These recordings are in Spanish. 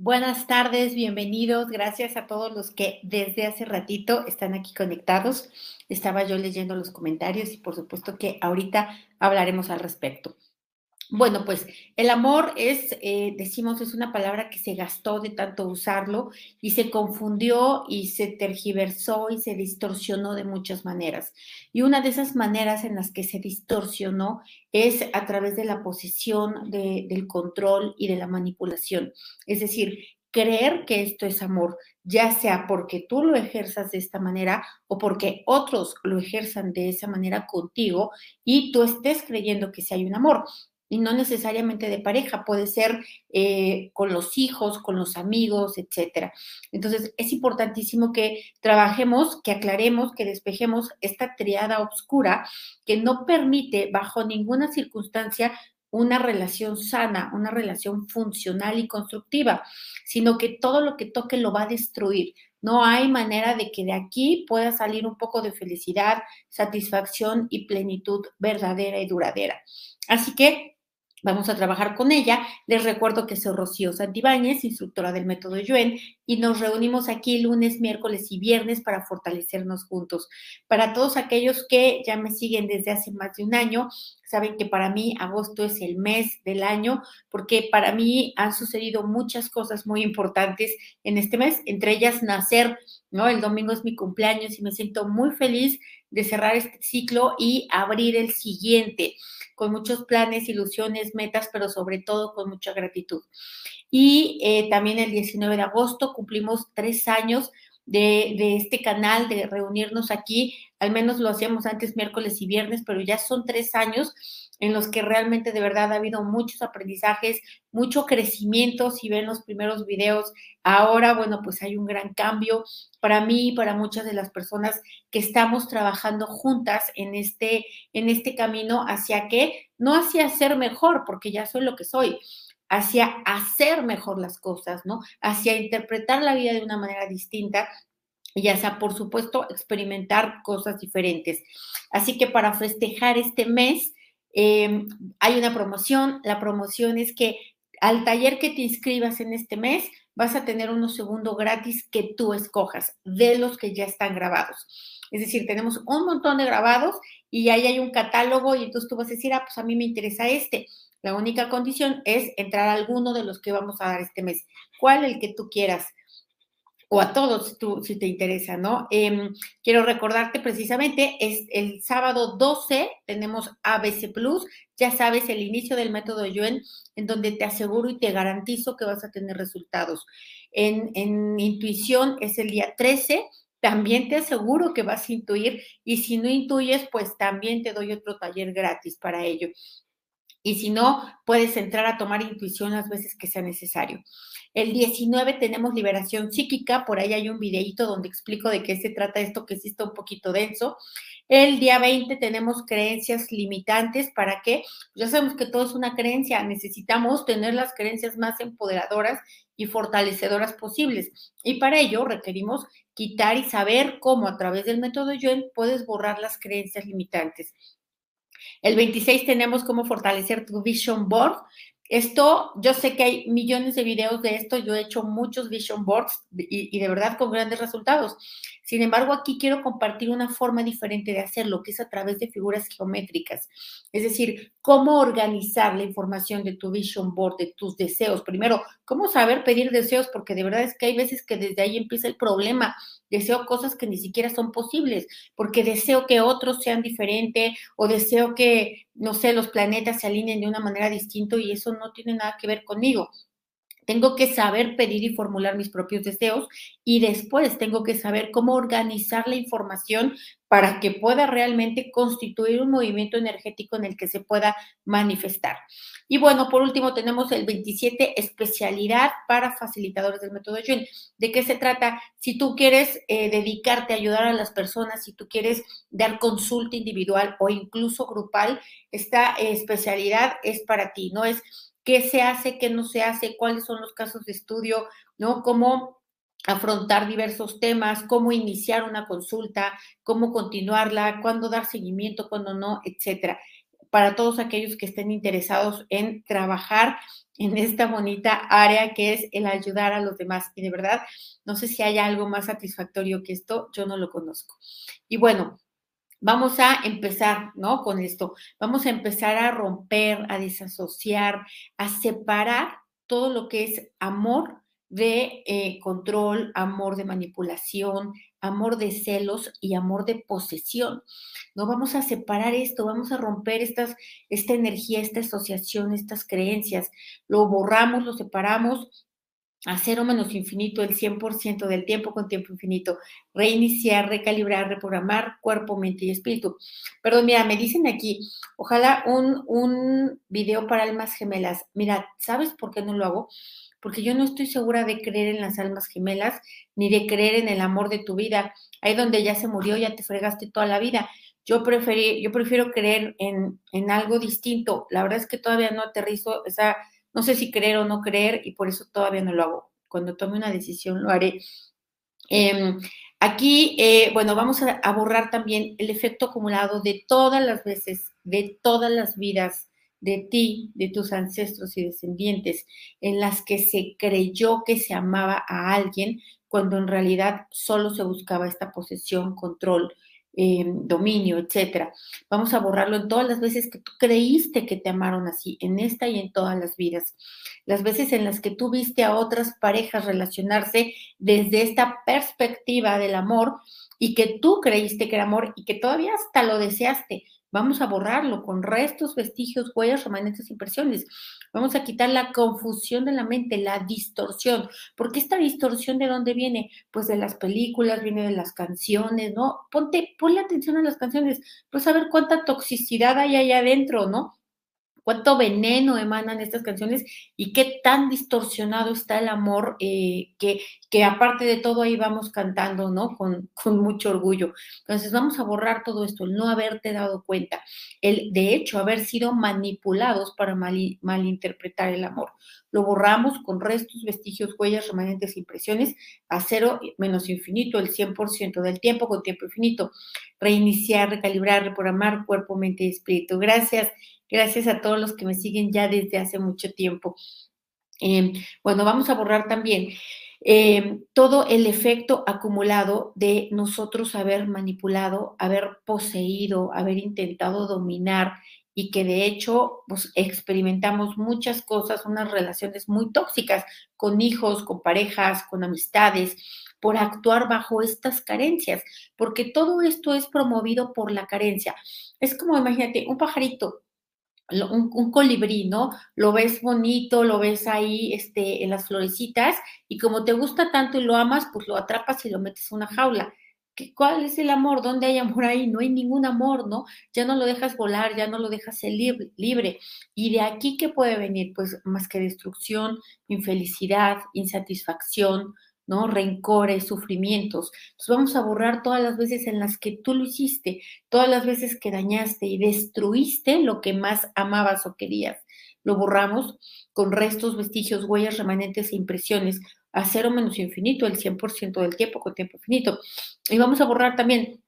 Buenas tardes, bienvenidos. Gracias a todos los que desde hace ratito están aquí conectados. Estaba yo leyendo los comentarios y por supuesto que ahorita hablaremos al respecto. Bueno, pues el amor es, eh, decimos, es una palabra que se gastó de tanto usarlo y se confundió y se tergiversó y se distorsionó de muchas maneras. Y una de esas maneras en las que se distorsionó es a través de la posición del control y de la manipulación. Es decir, creer que esto es amor, ya sea porque tú lo ejerzas de esta manera o porque otros lo ejerzan de esa manera contigo y tú estés creyendo que si hay un amor y no necesariamente de pareja, puede ser eh, con los hijos, con los amigos, etcétera. Entonces, es importantísimo que trabajemos, que aclaremos, que despejemos esta triada oscura que no permite bajo ninguna circunstancia una relación sana, una relación funcional y constructiva, sino que todo lo que toque lo va a destruir. No hay manera de que de aquí pueda salir un poco de felicidad, satisfacción y plenitud verdadera y duradera. Así que Vamos a trabajar con ella. Les recuerdo que soy Rocío Santibáñez, instructora del método Yuen, y nos reunimos aquí lunes, miércoles y viernes para fortalecernos juntos. Para todos aquellos que ya me siguen desde hace más de un año, saben que para mí agosto es el mes del año, porque para mí han sucedido muchas cosas muy importantes en este mes, entre ellas nacer, ¿no? El domingo es mi cumpleaños y me siento muy feliz de cerrar este ciclo y abrir el siguiente con muchos planes, ilusiones, metas, pero sobre todo con mucha gratitud. Y eh, también el 19 de agosto cumplimos tres años de, de, este canal, de reunirnos aquí. Al menos lo hacíamos antes miércoles y viernes, pero ya son tres años en los que realmente de verdad ha habido muchos aprendizajes, mucho crecimiento. Si ven los primeros videos, ahora, bueno, pues hay un gran cambio para mí y para muchas de las personas que estamos trabajando juntas en este, en este camino hacia qué, no hacia ser mejor, porque ya soy lo que soy, hacia hacer mejor las cosas, ¿no? Hacia interpretar la vida de una manera distinta y sea, por supuesto, experimentar cosas diferentes. Así que para festejar este mes, Em, hay una promoción, la promoción es que al taller que te inscribas en este mes vas a tener unos segundos gratis que tú escojas de los que ya están grabados. Es decir, tenemos un montón de grabados y ahí hay un catálogo y entonces tú vas a decir, ah, pues a mí me interesa este. La única condición es entrar a alguno de los que vamos a dar este mes. ¿Cuál? El que tú quieras o a todos tú, si te interesa, ¿no? Em, quiero recordarte precisamente, es el sábado 12 tenemos ABC Plus, ya sabes, el inicio del método Yuen, en donde te aseguro y te garantizo que vas a tener resultados. En intuición es el día 13, también te aseguro que vas a intuir y si no intuyes, pues también te doy otro taller gratis para ello. Y si no, puedes entrar a tomar intuición las veces que sea necesario. El 19 tenemos liberación psíquica, por ahí hay un videíto donde explico de qué se trata esto que sí está un poquito denso. El día 20 tenemos creencias limitantes, ¿para qué? Pues ya sabemos que todo es una creencia, necesitamos tener las creencias más empoderadoras y fortalecedoras posibles. Y para ello requerimos quitar y saber cómo a través del método Yuen puedes borrar las creencias limitantes. El 26 tenemos cómo fortalecer tu vision board. Esto, yo sé que hay millones de videos de esto, yo he hecho muchos vision boards y, de verdad con grandes resultados. Sin embargo, aquí quiero compartir una forma diferente de hacerlo, que es a través de figuras geométricas. Es decir, cómo organizar la información de tu vision board, de tus deseos. Primero, cómo saber pedir deseos, porque de verdad es que hay veces que desde ahí empieza el problema. Deseo cosas que ni siquiera son posibles, porque deseo que otros sean diferentes o deseo que, no sé, los planetas se alineen de una manera distinta y eso no tiene nada que ver conmigo. Tengo que saber pedir y formular mis propios deseos y después tengo que saber cómo organizar la información para que pueda realmente constituir un movimiento energético en el que se pueda manifestar. Y bueno, por último tenemos el 27, especialidad para facilitadores del método Yuen. ¿De qué se trata? Si tú quieres eh, dedicarte a ayudar a las personas, si tú quieres dar consulta individual o incluso grupal, esta especialidad es para ti, no es qué se hace, qué no se hace, cuáles son los casos de estudio, ¿no? Cómo afrontar diversos temas, cómo iniciar una consulta, cómo continuarla, cuándo dar seguimiento, cuándo no, etcétera. para todos aquellos que estén interesados en trabajar en esta bonita área que es el ayudar a los demás. Y de verdad, no sé si hay algo más satisfactorio que esto, yo no lo conozco. Y bueno, vamos a empezar, ¿no? Con esto. Vamos a empezar a romper, a desasociar, a separar todo lo que es amor de eh, control, amor de manipulación, amor de celos y amor de posesión. No vamos a separar esto, vamos a romper estas, esta energía, esta asociación, estas creencias. Lo borramos, lo separamos a cero menos infinito el 100% del tiempo con tiempo infinito. Reiniciar, recalibrar, reprogramar cuerpo, mente y espíritu. Perdón, mira, me dicen aquí, ojalá un, un video para almas gemelas. Mira, ¿sabes por qué no lo hago? porque yo no estoy segura de creer en las almas gemelas ni de creer en el amor de tu vida. Ahí donde ya se murió, ya te fregaste toda la vida. Yo, preferí, yo prefiero creer en, en algo distinto. La verdad es que todavía no aterrizo esa, no sé si creer o no creer y por eso todavía no lo hago. Cuando tome una decisión lo haré. Em, aquí, eh, bueno, vamos a, a borrar también el efecto acumulado de todas las veces, de todas las vidas de ti, de tus ancestros y descendientes, en las que se creyó que se amaba a alguien cuando en realidad solo se buscaba esta posesión, control, eh, dominio, etcétera. Vamos a borrarlo en todas las veces que tú creíste que te amaron así, en esta y en todas las vidas. Las veces en las que tú viste a otras parejas relacionarse desde esta perspectiva del amor y que tú creíste que era amor y que todavía hasta lo deseaste, Vamos a borrarlo con restos, vestigios, huellas, remanentes, impresiones. Vamos a quitar la confusión de la mente, la distorsión. Porque esta distorsión de dónde viene? Pues de las películas, viene de las canciones, ¿no? Ponte, ponle atención a las canciones, pues a ver cuánta toxicidad hay ahí adentro, ¿no? Cuánto veneno emanan estas canciones y qué tan distorsionado está el amor eh, que, que aparte de todo ahí vamos cantando, ¿no? Con, con, mucho orgullo. Entonces vamos a borrar todo esto, el no haberte dado cuenta, el de hecho haber sido manipulados para mal, malinterpretar el amor. Lo borramos con restos, vestigios, huellas, remanentes, impresiones, a cero menos infinito, el 100% del tiempo con tiempo infinito. Reiniciar, recalibrar, reprogramar cuerpo, mente y espíritu. Gracias. Gracias a todos los que me siguen ya desde hace mucho tiempo. Eh, bueno, vamos a borrar también eh, todo el efecto acumulado de nosotros haber manipulado, haber poseído, haber intentado dominar y que de hecho pues, experimentamos muchas cosas, unas relaciones muy tóxicas con hijos, con parejas, con amistades, por actuar bajo estas carencias, porque todo esto es promovido por la carencia. Es como, imagínate, un pajarito un, colibrí, ¿no? Lo ves bonito, lo ves ahí este, en las florecitas y como te gusta tanto y lo amas, pues lo atrapas y lo metes en una jaula. ¿Qué, ¿Cuál es el amor? ¿Dónde hay amor ahí? No hay ningún amor, ¿no? Ya no lo dejas volar, ya no lo dejas libre. libre. ¿Y de aquí qué puede venir? Pues más que destrucción, infelicidad, insatisfacción, ¿no? Rencores, sufrimientos. Entonces vamos a borrar todas las veces en las que tú lo hiciste, todas las veces que dañaste y destruiste lo que más amabas o querías. Lo borramos con restos, vestigios, huellas, remanentes e impresiones a cero menos infinito, el 100% del tiempo con tiempo infinito. Y vamos a borrar también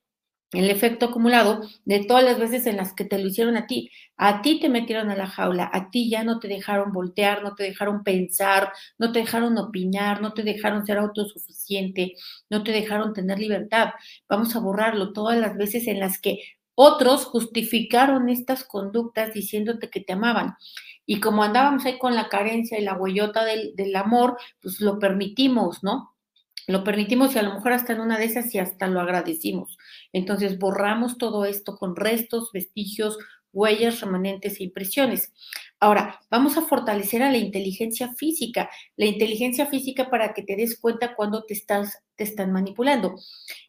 el efecto acumulado de todas las veces en las que te lo hicieron a ti. A ti te metieron a la jaula, a ti ya no te dejaron voltear, no te dejaron pensar, no te dejaron opinar, no te dejaron ser autosuficiente, no te dejaron tener libertad. Vamos a borrarlo todas las veces en las que otros justificaron estas conductas diciéndote que te amaban. Y como andábamos ahí con la carencia y la huellota del, amor, pues lo permitimos, ¿no? Lo permitimos y a lo mejor hasta en una de esas y hasta lo agradecimos. Entonces borramos todo esto con restos, vestigios, huellas, remanentes e impresiones. Ahora, vamos a fortalecer a la inteligencia física, la inteligencia física para que te des cuenta cuando te, están manipulando.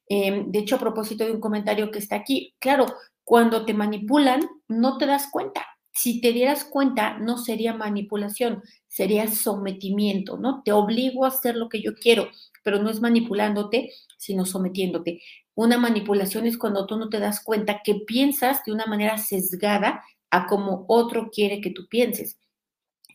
Em, de hecho, a propósito de un comentario que está aquí, claro, cuando te manipulan, no te das cuenta. Si te dieras cuenta, no sería manipulación, sería sometimiento, ¿no? Te obligo a hacer lo que yo quiero, pero no es manipulándote, sino sometiéndote. Una manipulación es cuando tú no te das cuenta que piensas de una manera sesgada a como otro quiere que tú pienses.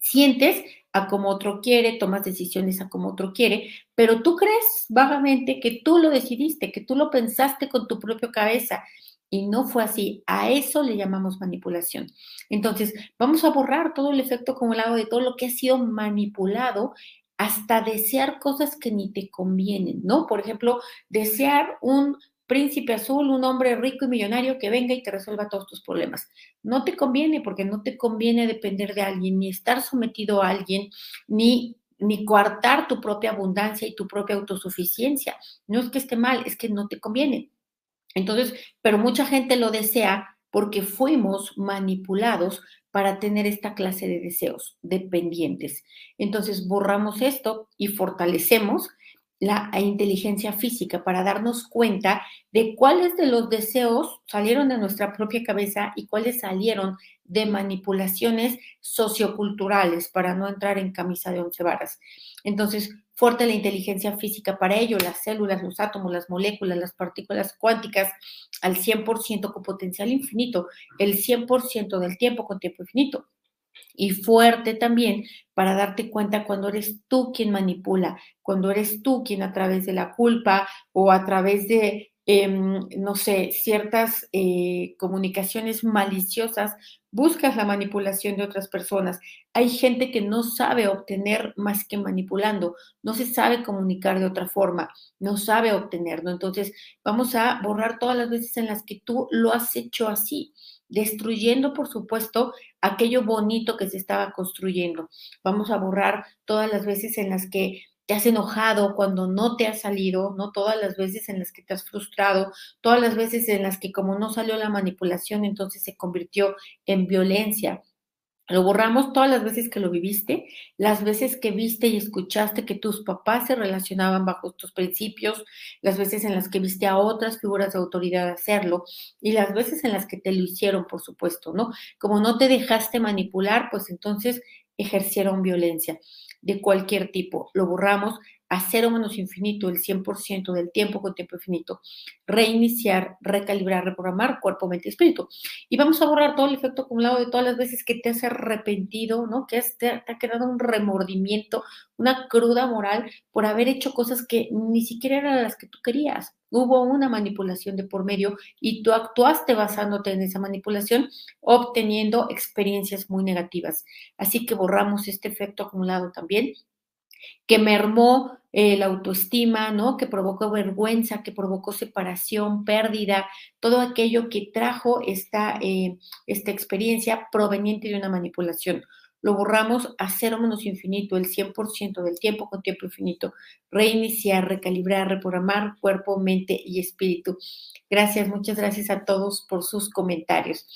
Sientes a como otro quiere, tomas decisiones a como otro quiere, pero tú crees vagamente que tú lo decidiste, que tú lo pensaste con tu propia cabeza y no fue así. A eso le llamamos manipulación. Entonces, vamos a borrar todo el efecto acumulado de todo lo que ha sido manipulado hasta desear cosas que ni te convienen, ¿no? Por ejemplo, desear un príncipe azul, un hombre rico y millonario que venga y te resuelva todos tus problemas. No te conviene porque no te conviene depender de alguien, ni estar sometido a alguien, ni ni coartar tu propia abundancia y tu propia autosuficiencia. No es que esté mal, es que no te conviene. Entonces, pero mucha gente lo desea porque fuimos manipulados para tener esta clase de deseos dependientes. Entonces, borramos esto y fortalecemos la inteligencia física para darnos cuenta de cuáles de los deseos salieron de nuestra propia cabeza y cuáles salieron de manipulaciones socioculturales para no entrar en camisa de once varas. Entonces, fuerte la inteligencia física para ello, las células, los átomos, las moléculas, las partículas cuánticas al 100% con potencial infinito, el 100% del tiempo con tiempo infinito. Y fuerte también para darte cuenta cuando eres tú quien manipula, cuando eres tú quien a través de la culpa o a través de, em, no sé, ciertas eh, comunicaciones maliciosas, buscas la manipulación de otras personas. Hay gente que no sabe obtener más que manipulando, no se sabe comunicar de otra forma, no sabe obtener, ¿no? Entonces, vamos a borrar todas las veces en las que tú lo has hecho así destruyendo, por supuesto, aquello bonito que se estaba construyendo. Vamos a borrar todas las veces en las que te has enojado cuando no te ha salido, ¿no? Todas las veces en las que te has frustrado, todas las veces en las que como no salió la manipulación, entonces se convirtió en violencia. Lo borramos todas las veces que lo viviste, las veces que viste y escuchaste que tus papás se relacionaban bajo estos principios, las veces en las que viste a otras figuras de autoridad hacerlo y las veces en las que te lo hicieron, por supuesto, ¿no? Como no te dejaste manipular, pues entonces ejercieron violencia de cualquier tipo. Lo borramos a cero menos infinito el 100% del tiempo con tiempo infinito, reiniciar, recalibrar, reprogramar cuerpo, mente y espíritu. Y vamos a borrar todo el efecto acumulado de todas las veces que te has arrepentido, ¿no? Que te, ha quedado un remordimiento, una cruda moral por haber hecho cosas que ni siquiera eran las que tú querías. Hubo una manipulación de por medio y tú actuaste basándote en esa manipulación, obteniendo experiencias muy negativas. Así que borramos este efecto acumulado también que mermó eh, la autoestima, ¿no? Que provocó vergüenza, que provocó separación, pérdida, todo aquello que trajo esta, eh, esta experiencia proveniente de una manipulación. Lo borramos a cero menos infinito, el 100% del tiempo con tiempo infinito. Reiniciar, recalibrar, reprogramar cuerpo, mente y espíritu. Gracias, muchas gracias a todos por sus comentarios.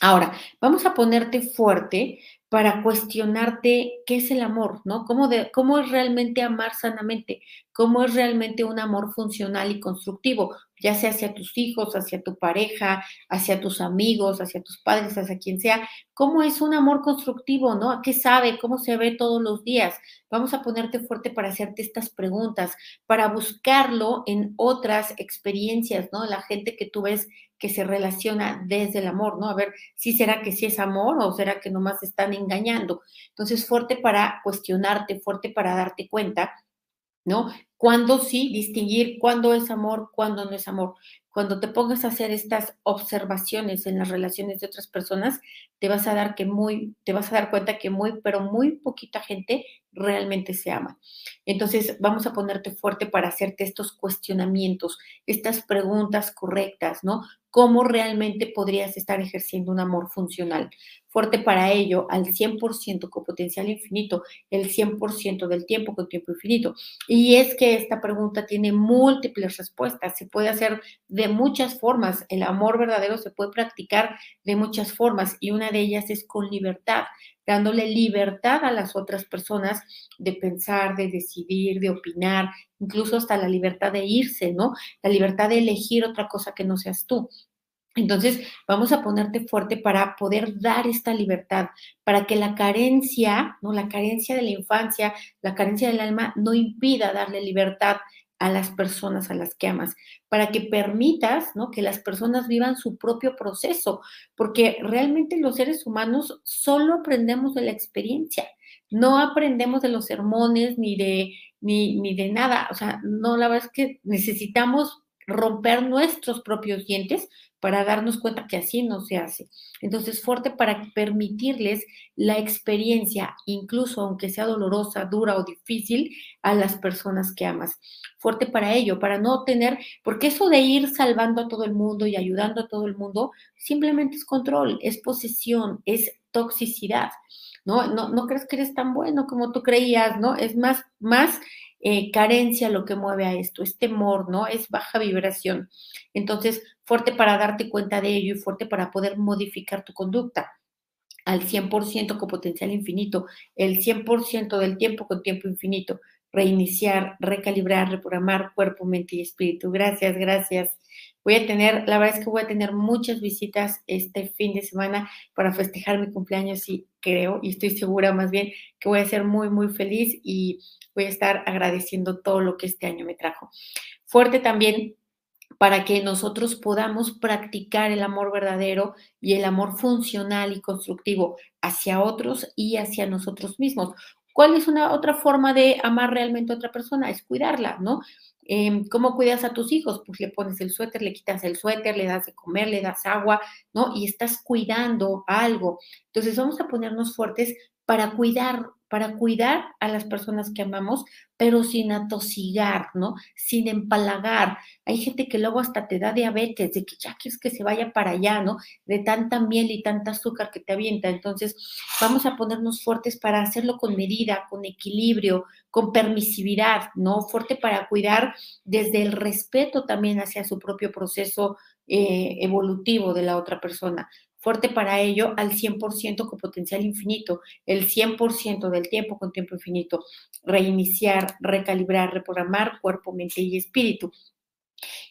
Ahora, vamos a ponerte fuerte para cuestionarte qué es el amor, ¿no? ¿Cómo, ¿Cómo es realmente amar sanamente? ¿Cómo es realmente un amor funcional y constructivo? Ya sea hacia tus hijos, hacia tu pareja, hacia tus amigos, hacia tus padres, hacia quien sea. ¿Cómo es un amor constructivo, no? ¿A qué sabe? ¿Cómo se ve todos los días? Vamos a ponerte fuerte para hacerte estas preguntas, para buscarlo en otras experiencias, ¿no? La gente que tú ves que se relaciona desde el amor, ¿no? A ver, si será que sí es amor o será que nomás están engañando. Entonces, fuerte para cuestionarte, fuerte para darte cuenta, ¿no? Cuándo sí distinguir cuándo es amor, cuándo no es amor. Cuando te pongas a hacer estas observaciones en las relaciones de otras personas, te vas a dar que muy, te vas a dar cuenta que muy, pero muy poquita gente realmente se ama. Entonces, vamos a ponerte fuerte para hacerte estos cuestionamientos, estas preguntas correctas, ¿no? ¿Cómo realmente podrías estar ejerciendo un amor funcional? Fuerte para ello, al 100% con potencial infinito, el 100% del tiempo con tiempo infinito. Y es que esta pregunta tiene múltiples respuestas, se puede hacer de muchas formas. El amor verdadero se puede practicar de muchas formas y una de ellas es con libertad, dándole libertad a las otras personas de pensar, de decidir, de opinar, incluso hasta la libertad de irse, ¿no? La libertad de elegir otra cosa que no seas tú. Entonces, vamos a ponerte fuerte para poder dar esta libertad, para que la carencia, ¿no? La carencia de la infancia, la carencia del alma no impida darle libertad a las personas a las que amas, para que permitas ¿no? que las personas vivan su propio proceso, porque realmente los seres humanos solo aprendemos de la experiencia, no aprendemos de los sermones ni de, ni, ni de nada, o sea, no, la verdad es que necesitamos romper nuestros propios dientes para darnos cuenta que así no se hace. Entonces, fuerte para permitirles la experiencia, incluso aunque sea dolorosa, dura o difícil, a las personas que amas. Fuerte para ello, para no tener, porque eso de ir salvando a todo el mundo y ayudando a todo el mundo, simplemente es control, es posesión, es toxicidad. ¿No? No, no crees que eres tan bueno como tú creías, ¿no? Es más, más eh, carencia lo que mueve a esto, es temor, ¿no? Es baja vibración. Entonces, fuerte para darte cuenta de ello y fuerte para poder modificar tu conducta al 100% con potencial infinito, el 100% del tiempo con tiempo infinito, reiniciar, recalibrar, reprogramar cuerpo, mente y espíritu. Gracias, gracias. Voy a tener, la verdad es que voy a tener muchas visitas este fin de semana para festejar mi cumpleaños y creo, y estoy segura más bien, que voy a ser muy, muy feliz y voy a estar agradeciendo todo lo que este año me trajo. Fuerte también para que nosotros podamos practicar el amor verdadero y el amor funcional y constructivo hacia otros y hacia nosotros mismos. ¿Cuál es una otra forma de amar realmente a otra persona? Es cuidarla, ¿no? Em, ¿Cómo cuidas a tus hijos? Pues le pones el suéter, le quitas el suéter, le das de comer, le das agua, ¿no? Y estás cuidando algo. Entonces vamos a ponernos fuertes para cuidar para cuidar a las personas que amamos, pero sin atosigar, ¿no? Sin empalagar. Hay gente que luego hasta te da diabetes, de que ya quieres que se vaya para allá, ¿no? De tanta miel y tanta azúcar que te avienta. Entonces, vamos a ponernos fuertes para hacerlo con medida, con equilibrio, con permisividad, ¿no? Fuerte para cuidar desde el respeto también hacia su propio proceso eh, evolutivo de la otra persona fuerte para ello al 100% con potencial infinito, el 100% del tiempo con tiempo infinito, reiniciar, recalibrar, reprogramar cuerpo, mente y espíritu.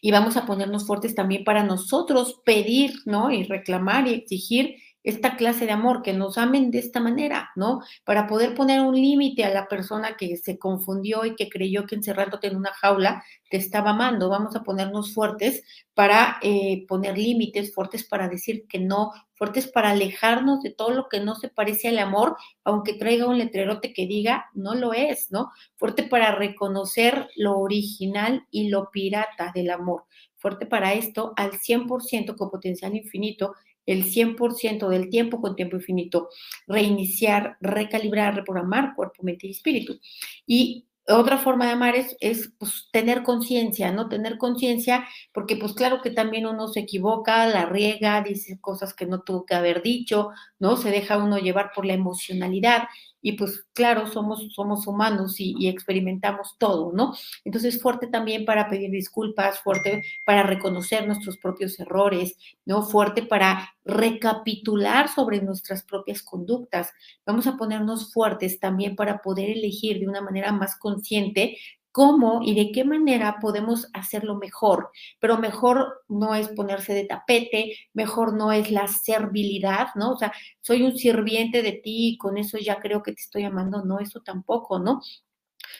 Y vamos a ponernos fuertes también para nosotros pedir, ¿no? Y reclamar y exigir esta clase de amor, que nos amen de esta manera, ¿no? Para poder poner un límite a la persona que se confundió y que creyó que encerrándote en una jaula te estaba amando. Vamos a ponernos fuertes para eh, poner límites, fuertes para decir que no, fuertes para alejarnos de todo lo que no se parece al amor, aunque traiga un letrerote que diga no lo es, ¿no? Fuerte para reconocer lo original y lo pirata del amor. Fuerte para esto al 100% con potencial infinito el 100% del tiempo con tiempo infinito, reiniciar, recalibrar, reprogramar cuerpo, mente y espíritu. Y otra forma de amar es, es pues, tener conciencia, ¿no? Tener conciencia, porque pues claro que también uno se equivoca, la riega, dice cosas que no tuvo que haber dicho, ¿no? Se deja uno llevar por la emocionalidad y pues claro, somos, somos humanos y, experimentamos todo, ¿no? Entonces, fuerte también para pedir disculpas, fuerte para reconocer nuestros propios errores, ¿no? Fuerte para recapitular sobre nuestras propias conductas. Vamos a ponernos fuertes también para poder elegir de una manera más consciente cómo y de qué manera podemos hacerlo mejor. Pero mejor no es ponerse de tapete, mejor no es la servilidad, ¿no? O sea, soy un sirviente de ti y con eso ya creo que te estoy amando, no, eso tampoco, ¿no?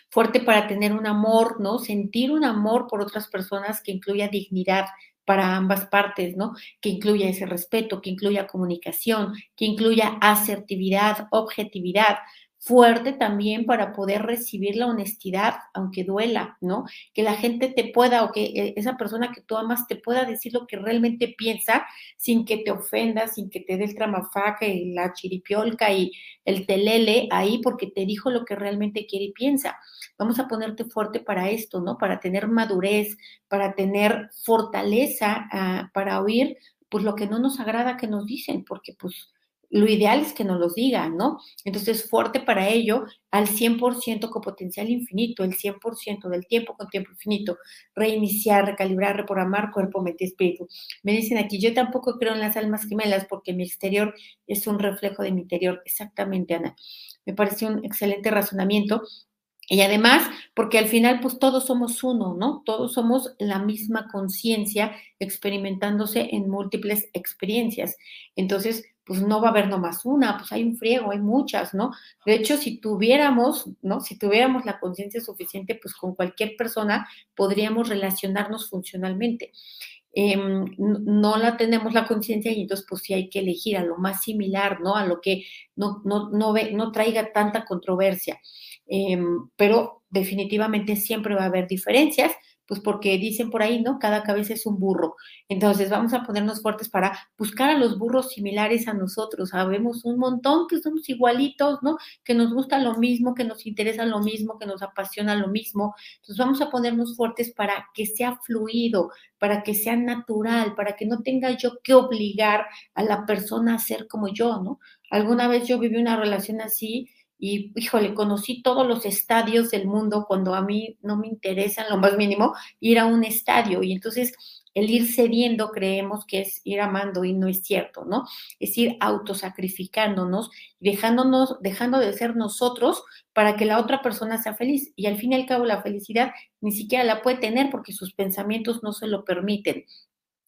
Fuerte para tener un amor, ¿no? Sentir un amor por otras personas que incluya dignidad, para ambas partes, ¿no? Que incluya ese respeto, que incluya comunicación, que incluya asertividad, objetividad, fuerte también para poder recibir la honestidad, aunque duela, ¿no? Que la gente te pueda o que eh, esa persona que tú amas te pueda decir lo que realmente piensa sin que te ofenda, sin que te dé el tramafaca la chiripiolca y el telele ahí porque te dijo lo que realmente quiere y piensa. Vamos a ponerte fuerte para esto, ¿no? Para tener madurez, para tener fortaleza, ah, para oír pues lo que no nos agrada que nos dicen, porque pues lo ideal es que nos los digan, ¿no? Entonces, fuerte para ello, al 100% con potencial infinito, el 100% del tiempo con tiempo infinito, reiniciar, recalibrar, reprogramar cuerpo, mente y espíritu. Me dicen aquí, yo tampoco creo en las almas gemelas porque mi exterior es un reflejo de mi interior. Exactamente, Ana. Me parece un excelente razonamiento. Y además, porque al final, pues todos somos uno, ¿no? Todos somos la misma conciencia experimentándose en múltiples experiencias. Entonces, pues no va a haber nomás una, pues hay un friego, hay muchas, ¿no? De hecho, si tuviéramos, ¿no? Si tuviéramos la conciencia suficiente, pues con cualquier persona podríamos relacionarnos funcionalmente. Em, no la tenemos la conciencia y entonces pues sí hay que elegir a lo más similar, ¿no? A lo que no, no, no, ve, no traiga tanta controversia. Em, pero definitivamente siempre va a haber diferencias, Pues porque dicen por ahí, ¿no? Cada cabeza es un burro. Entonces vamos a ponernos fuertes para buscar a los burros similares a nosotros. Sabemos un montón que somos igualitos, ¿no? Que nos gusta lo mismo, que nos interesa lo mismo, que nos apasiona lo mismo. Entonces vamos a ponernos fuertes para que sea fluido, para que sea natural, para que no tenga yo que obligar a la persona a ser como yo, ¿no? Alguna vez yo viví una relación así y, híjole, conocí todos los estadios del mundo cuando a mí no me interesa en lo más mínimo ir a un estadio. Y entonces el ir cediendo creemos que es ir amando y no es cierto, ¿no? Es ir autosacrificándonos, dejándonos, dejando de ser nosotros para que la otra persona sea feliz. Y al fin y al cabo la felicidad ni siquiera la puede tener porque sus pensamientos no se lo permiten.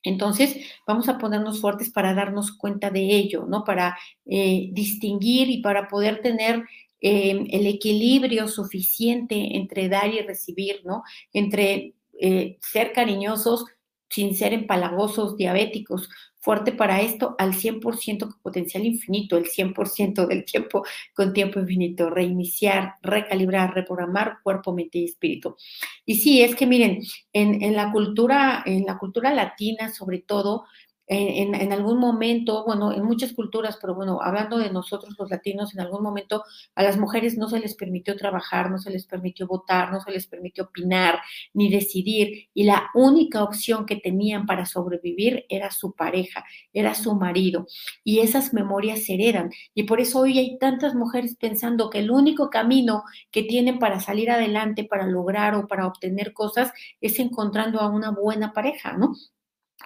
Entonces, vamos a ponernos fuertes para darnos cuenta de ello, ¿no? Para eh, distinguir y para poder tener eh, el equilibrio suficiente entre dar y recibir, ¿no? Entre eh, ser cariñosos sin ser empalagosos, diabéticos, fuerte para esto al 100% con potencial infinito, el 100% del tiempo con tiempo infinito, reiniciar, recalibrar, reprogramar cuerpo, mente y espíritu. Y sí, es que miren, en, en la cultura, en la cultura latina sobre todo, en, algún momento, bueno, en muchas culturas, pero bueno, hablando de nosotros los latinos, en algún momento a las mujeres no se les permitió trabajar, no se les permitió votar, no se les permitió opinar ni decidir, y la única opción que tenían para sobrevivir era su pareja, era su marido, y esas memorias se heredan. Y por eso hoy hay tantas mujeres pensando que el único camino que tienen para salir adelante, para lograr o para obtener cosas, es encontrando a una buena pareja, ¿no?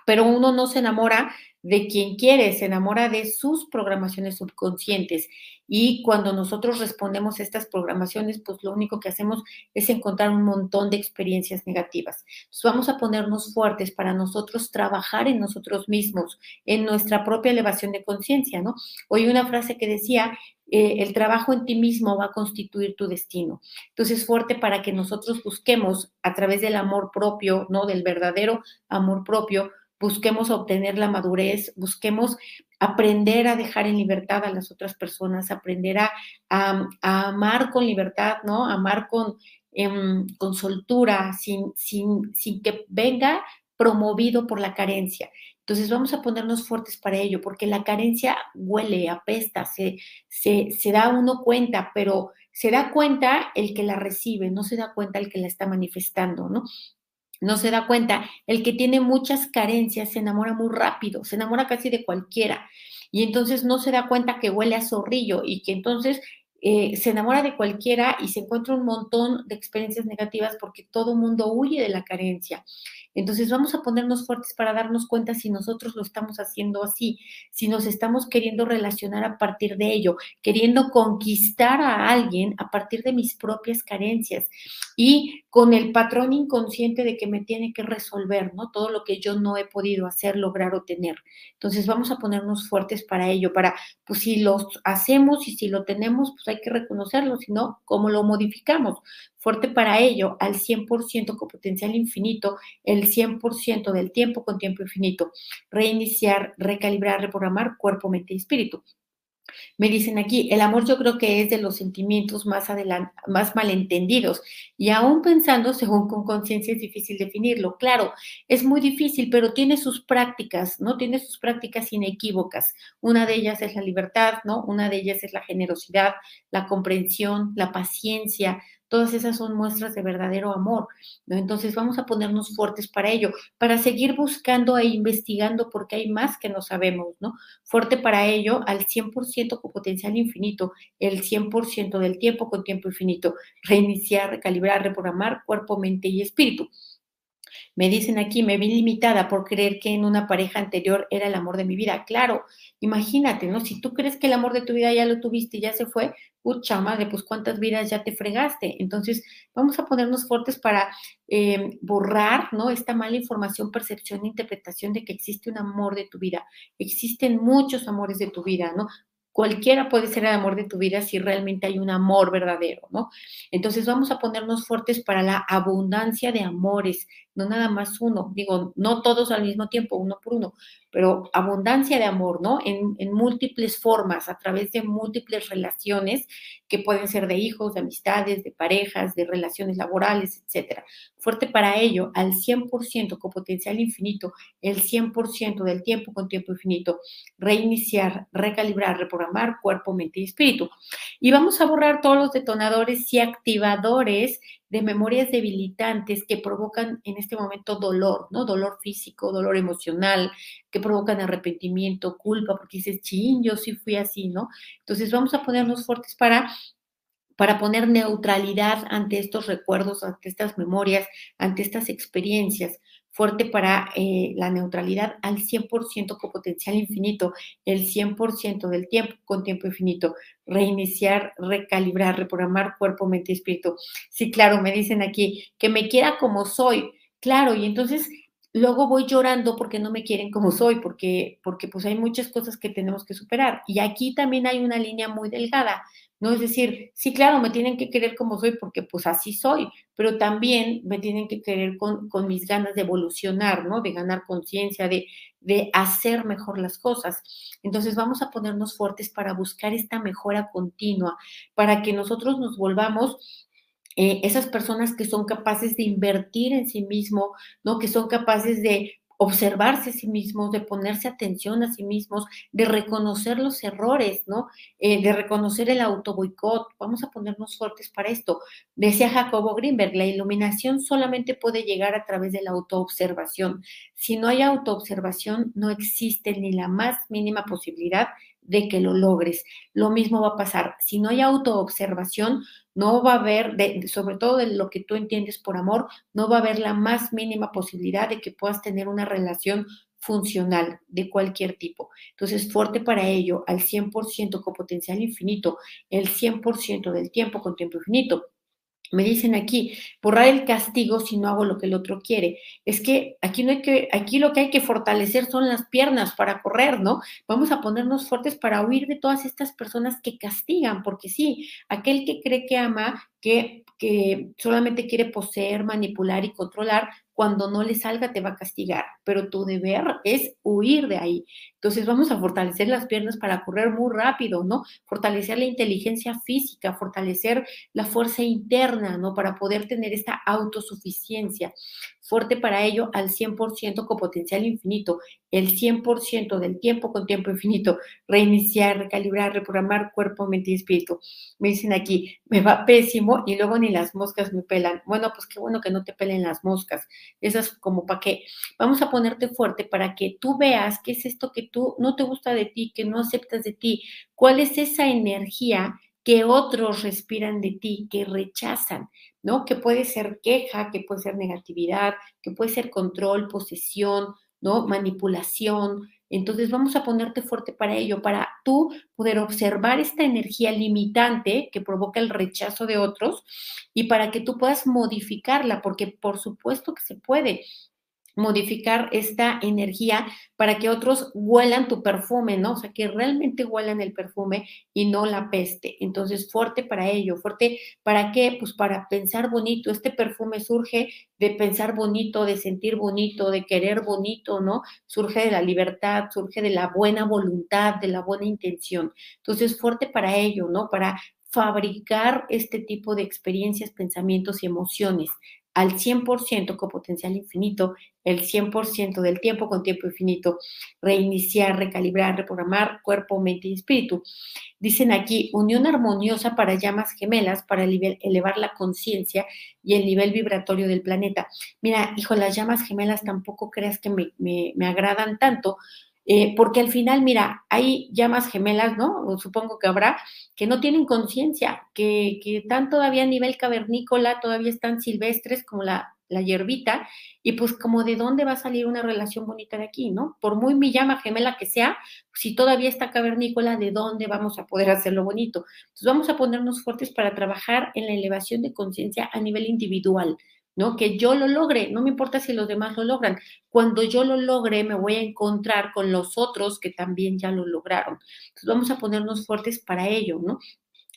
Pero uno no se enamora de quien quiere, se enamora de sus programaciones subconscientes. Y cuando nosotros respondemos a estas programaciones, pues lo único que hacemos es encontrar un montón de experiencias negativas. Entonces vamos a ponernos fuertes para nosotros trabajar en nosotros mismos, en nuestra propia elevación de conciencia, ¿no? Oí una frase que decía, eh, el trabajo en ti mismo va a constituir tu destino. Entonces, fuerte para que nosotros busquemos a través del amor propio, ¿no? Del verdadero amor propio, busquemos obtener la madurez, busquemos aprender a dejar en libertad a las otras personas, aprender a, amar con libertad, ¿no? Amar con, em, soltura, sin, que venga promovido por la carencia. Entonces vamos a ponernos fuertes para ello, porque la carencia huele, apesta, se, se da uno cuenta, pero se da cuenta el que la recibe, no se da cuenta el que la está manifestando, ¿no? No se da cuenta. El que tiene muchas carencias se enamora muy rápido, se enamora casi de cualquiera. Y entonces no se da cuenta que huele a zorrillo y que entonces eh, se enamora de cualquiera y se encuentra un montón de experiencias negativas porque todo mundo huye de la carencia. Entonces vamos a ponernos fuertes para darnos cuenta si nosotros lo estamos haciendo así, si nos estamos queriendo relacionar a partir de ello, queriendo conquistar a alguien a partir de mis propias carencias y con el patrón inconsciente de que me tiene que resolver, ¿no? Todo lo que yo no he podido hacer, lograr o tener. Entonces vamos a ponernos fuertes para ello, para, pues si lo hacemos y si lo tenemos, pues hay que reconocerlo, si no, ¿cómo lo modificamos? fuerte para ello al 100% con potencial infinito, el 100% del tiempo con tiempo infinito. Reiniciar, recalibrar, reprogramar cuerpo, mente y espíritu. Me dicen aquí, el amor yo creo que es de los sentimientos más, más malentendidos y aún pensando según con conciencia es difícil definirlo. Claro, es muy difícil, pero tiene sus prácticas, ¿no? Tiene sus prácticas inequívocas. Una de ellas es la libertad, ¿no? Una de ellas es la generosidad, la comprensión, la paciencia, Todas esas son muestras de verdadero amor. Entonces vamos a ponernos fuertes para ello, para seguir buscando e investigando porque hay más que no sabemos, ¿no? Fuerte para ello al 100% con potencial infinito, el 100% del tiempo con tiempo infinito. Reiniciar, recalibrar, reprogramar cuerpo, mente y espíritu. Me dicen aquí, me vi limitada por creer que en una pareja anterior era el amor de mi vida. Claro, imagínate, ¿no? Si tú crees que el amor de tu vida ya lo tuviste y ya se fue, pucha madre, pues cuántas vidas ya te fregaste. Entonces, vamos a ponernos fuertes para eh, borrar, ¿no? Esta mala información, percepción, interpretación de que existe un amor de tu vida. Existen muchos amores de tu vida, ¿no? Cualquiera puede ser el amor de tu vida si realmente hay un amor verdadero, ¿no? Entonces vamos a ponernos fuertes para la abundancia de amores no nada más uno, digo, no todos al mismo tiempo, uno por uno, pero abundancia de amor, ¿no? En, en, múltiples formas, a través de múltiples relaciones que pueden ser de hijos, de amistades, de parejas, de relaciones laborales, etcétera. Fuerte para ello, al 100% con potencial infinito, el 100% del tiempo con tiempo infinito, reiniciar, recalibrar, reprogramar cuerpo, mente y espíritu. Y vamos a borrar todos los detonadores y activadores de memorias debilitantes que provocan en este momento dolor, ¿no? Dolor físico, dolor emocional, que provocan arrepentimiento, culpa, porque dices, ching, yo sí fui así, ¿no? Entonces vamos a ponernos fuertes para para poner neutralidad ante estos recuerdos, ante estas memorias, ante estas experiencias, fuerte para eh, la neutralidad al 100% con potencial infinito, el 100% del tiempo con tiempo infinito, reiniciar, recalibrar, reprogramar cuerpo, mente y espíritu. Sí, claro, me dicen aquí que me quiera como soy, claro, y entonces luego voy llorando porque no me quieren como soy, porque, porque pues hay muchas cosas que tenemos que superar. Y aquí también hay una línea muy delgada, ¿no? Es decir, sí, claro, me tienen que querer como soy porque pues así soy, pero también me tienen que querer con, con mis ganas de evolucionar, ¿no? De ganar conciencia, de, de hacer mejor las cosas. Entonces vamos a ponernos fuertes para buscar esta mejora continua, para que nosotros nos volvamos eh, esas personas que son capaces de invertir en sí mismo, ¿no? Que son capaces de observarse a sí mismos, de ponerse atención a sí mismos, de reconocer los errores, ¿no? Eh, de reconocer el auto boicot. Vamos a ponernos fuertes para esto. Decía Jacobo Greenberg, la iluminación solamente puede llegar a través de la autoobservación. Si no hay autoobservación, no existe ni la más mínima posibilidad de que lo logres. Lo mismo va a pasar. Si no hay autoobservación, no va a haber, sobre todo de lo que tú entiendes por amor, no va a haber la más mínima posibilidad de que puedas tener una relación funcional de cualquier tipo. Entonces, fuerte para ello, al 100% con potencial infinito, el 100% del tiempo con tiempo infinito. Me dicen aquí, borrar el castigo si no hago lo que el otro quiere. Es que aquí no hay que, aquí lo que hay que fortalecer son las piernas para correr, ¿no? Vamos a ponernos fuertes para huir de todas estas personas que castigan, porque sí, aquel que cree que ama, que, solamente quiere poseer, manipular y controlar, cuando no le salga te va a castigar, pero tu deber es huir de ahí. Entonces vamos a fortalecer las piernas para correr muy rápido, ¿no? Fortalecer la inteligencia física, fortalecer la fuerza interna, ¿no? Para poder tener esta autosuficiencia. Fuerte para ello al 100% con potencial infinito, el 100% del tiempo con tiempo infinito. Reiniciar, recalibrar, reprogramar cuerpo, mente y espíritu. Me dicen aquí, me va pésimo y luego ni las moscas me pelan. Bueno, pues qué bueno que no te pelen las moscas. Esas como para qué. Vamos a ponerte fuerte para que tú veas qué es esto que tú no te gusta de ti, que no aceptas de ti, cuál es esa energía que otros respiran de ti, que rechazan, ¿no? Que puede ser queja, que puede ser negatividad, que puede ser control, posesión, ¿no? Manipulación. Entonces vamos a ponerte fuerte para ello, para tú poder observar esta energía limitante que provoca el rechazo de otros y para que tú puedas modificarla, porque por supuesto que se puede modificar esta energía para que otros huelan tu perfume, ¿no? O sea, que realmente huelan el perfume y no la peste. Entonces, fuerte para ello, fuerte para qué? Pues para pensar bonito. Este perfume surge de pensar bonito, de sentir bonito, de querer bonito, ¿no? Surge de la libertad, surge de la buena voluntad, de la buena intención. Entonces, fuerte para ello, ¿no? Para fabricar este tipo de experiencias, pensamientos y emociones al 100% con potencial infinito, el 100% del tiempo con tiempo infinito, reiniciar, recalibrar, reprogramar cuerpo, mente y espíritu. Dicen aquí, unión armoniosa para llamas gemelas para elevar la conciencia y el nivel vibratorio del planeta. Mira, hijo, las llamas gemelas tampoco creas que me, me agradan tanto, eh, porque al final, mira, hay llamas gemelas, ¿no? Supongo que habrá, que no tienen conciencia, que, que, están todavía a nivel cavernícola, todavía están silvestres como la, la hierbita, y pues como de dónde va a salir una relación bonita de aquí, ¿no? Por muy mi llama gemela que sea, si todavía está cavernícola, ¿de dónde vamos a poder hacerlo bonito? Entonces vamos a ponernos fuertes para trabajar en la elevación de conciencia a nivel individual, ¿no? Que yo lo logre, no me importa si los demás lo logran. Cuando yo lo logre, me voy a encontrar con los otros que también ya lo lograron. Entonces vamos a ponernos fuertes para ello, ¿no?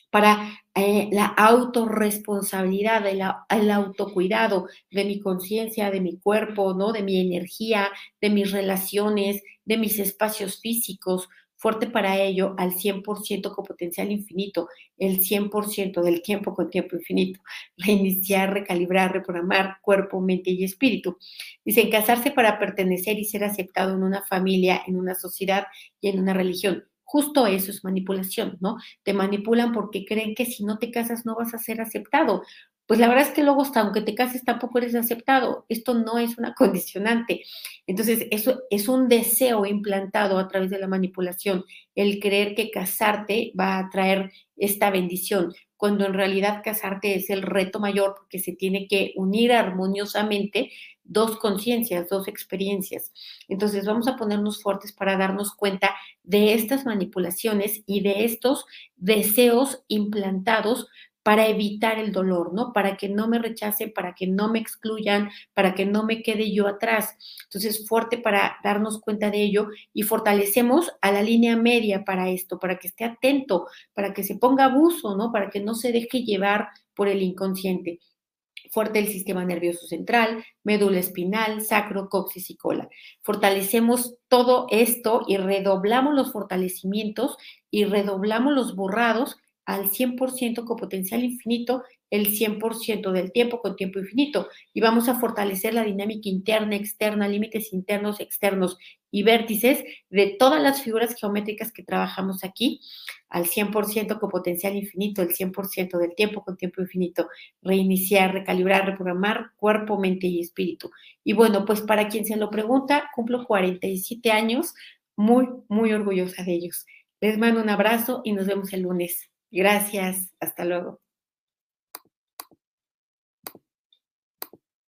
para eh, la autorresponsabilidad, el, el autocuidado de mi conciencia, de mi cuerpo, ¿no? De mi energía, de mis relaciones, de mis espacios físicos, fuerte para ello al 100% con potencial infinito, el 100% del tiempo con tiempo infinito, reiniciar, recalibrar, reprogramar cuerpo, mente y espíritu. Dicen casarse para pertenecer y ser aceptado en una familia, en una sociedad y en una religión. Justo eso es manipulación, ¿no? Te manipulan porque creen que si no te casas no vas a ser aceptado pues la verdad es que luego hasta aunque te cases tampoco eres aceptado. Esto no es una condicionante. Entonces, eso es un deseo implantado a través de la manipulación, el creer que casarte va a traer esta bendición, cuando en realidad casarte es el reto mayor porque se tiene que unir armoniosamente dos conciencias, dos experiencias. Entonces vamos a ponernos fuertes para darnos cuenta de estas manipulaciones y de estos deseos implantados para evitar el dolor, ¿no? Para que no me rechacen, para que no me excluyan, para que no me quede yo atrás. Entonces, fuerte para darnos cuenta de ello y fortalecemos a la línea media para esto, para que esté atento, para que se ponga abuso, ¿no? Para que no se deje llevar por el inconsciente fuerte el sistema nervioso central, médula espinal, sacro, coxis y cola. Fortalecemos todo esto y redoblamos los fortalecimientos y redoblamos los borrados al 100% con potencial infinito el 100% del tiempo con tiempo infinito y vamos a fortalecer la dinámica interna, externa, límites internos, externos y vértices de todas las figuras geométricas que trabajamos aquí al 100% con potencial infinito, el 100% del tiempo con tiempo infinito, reiniciar, recalibrar, reprogramar cuerpo, mente y espíritu. Y bueno, pues para quien se lo pregunta, cumplo 47 años, muy, muy orgullosa de ellos. Les mando un abrazo y nos vemos el lunes. Gracias, hasta luego.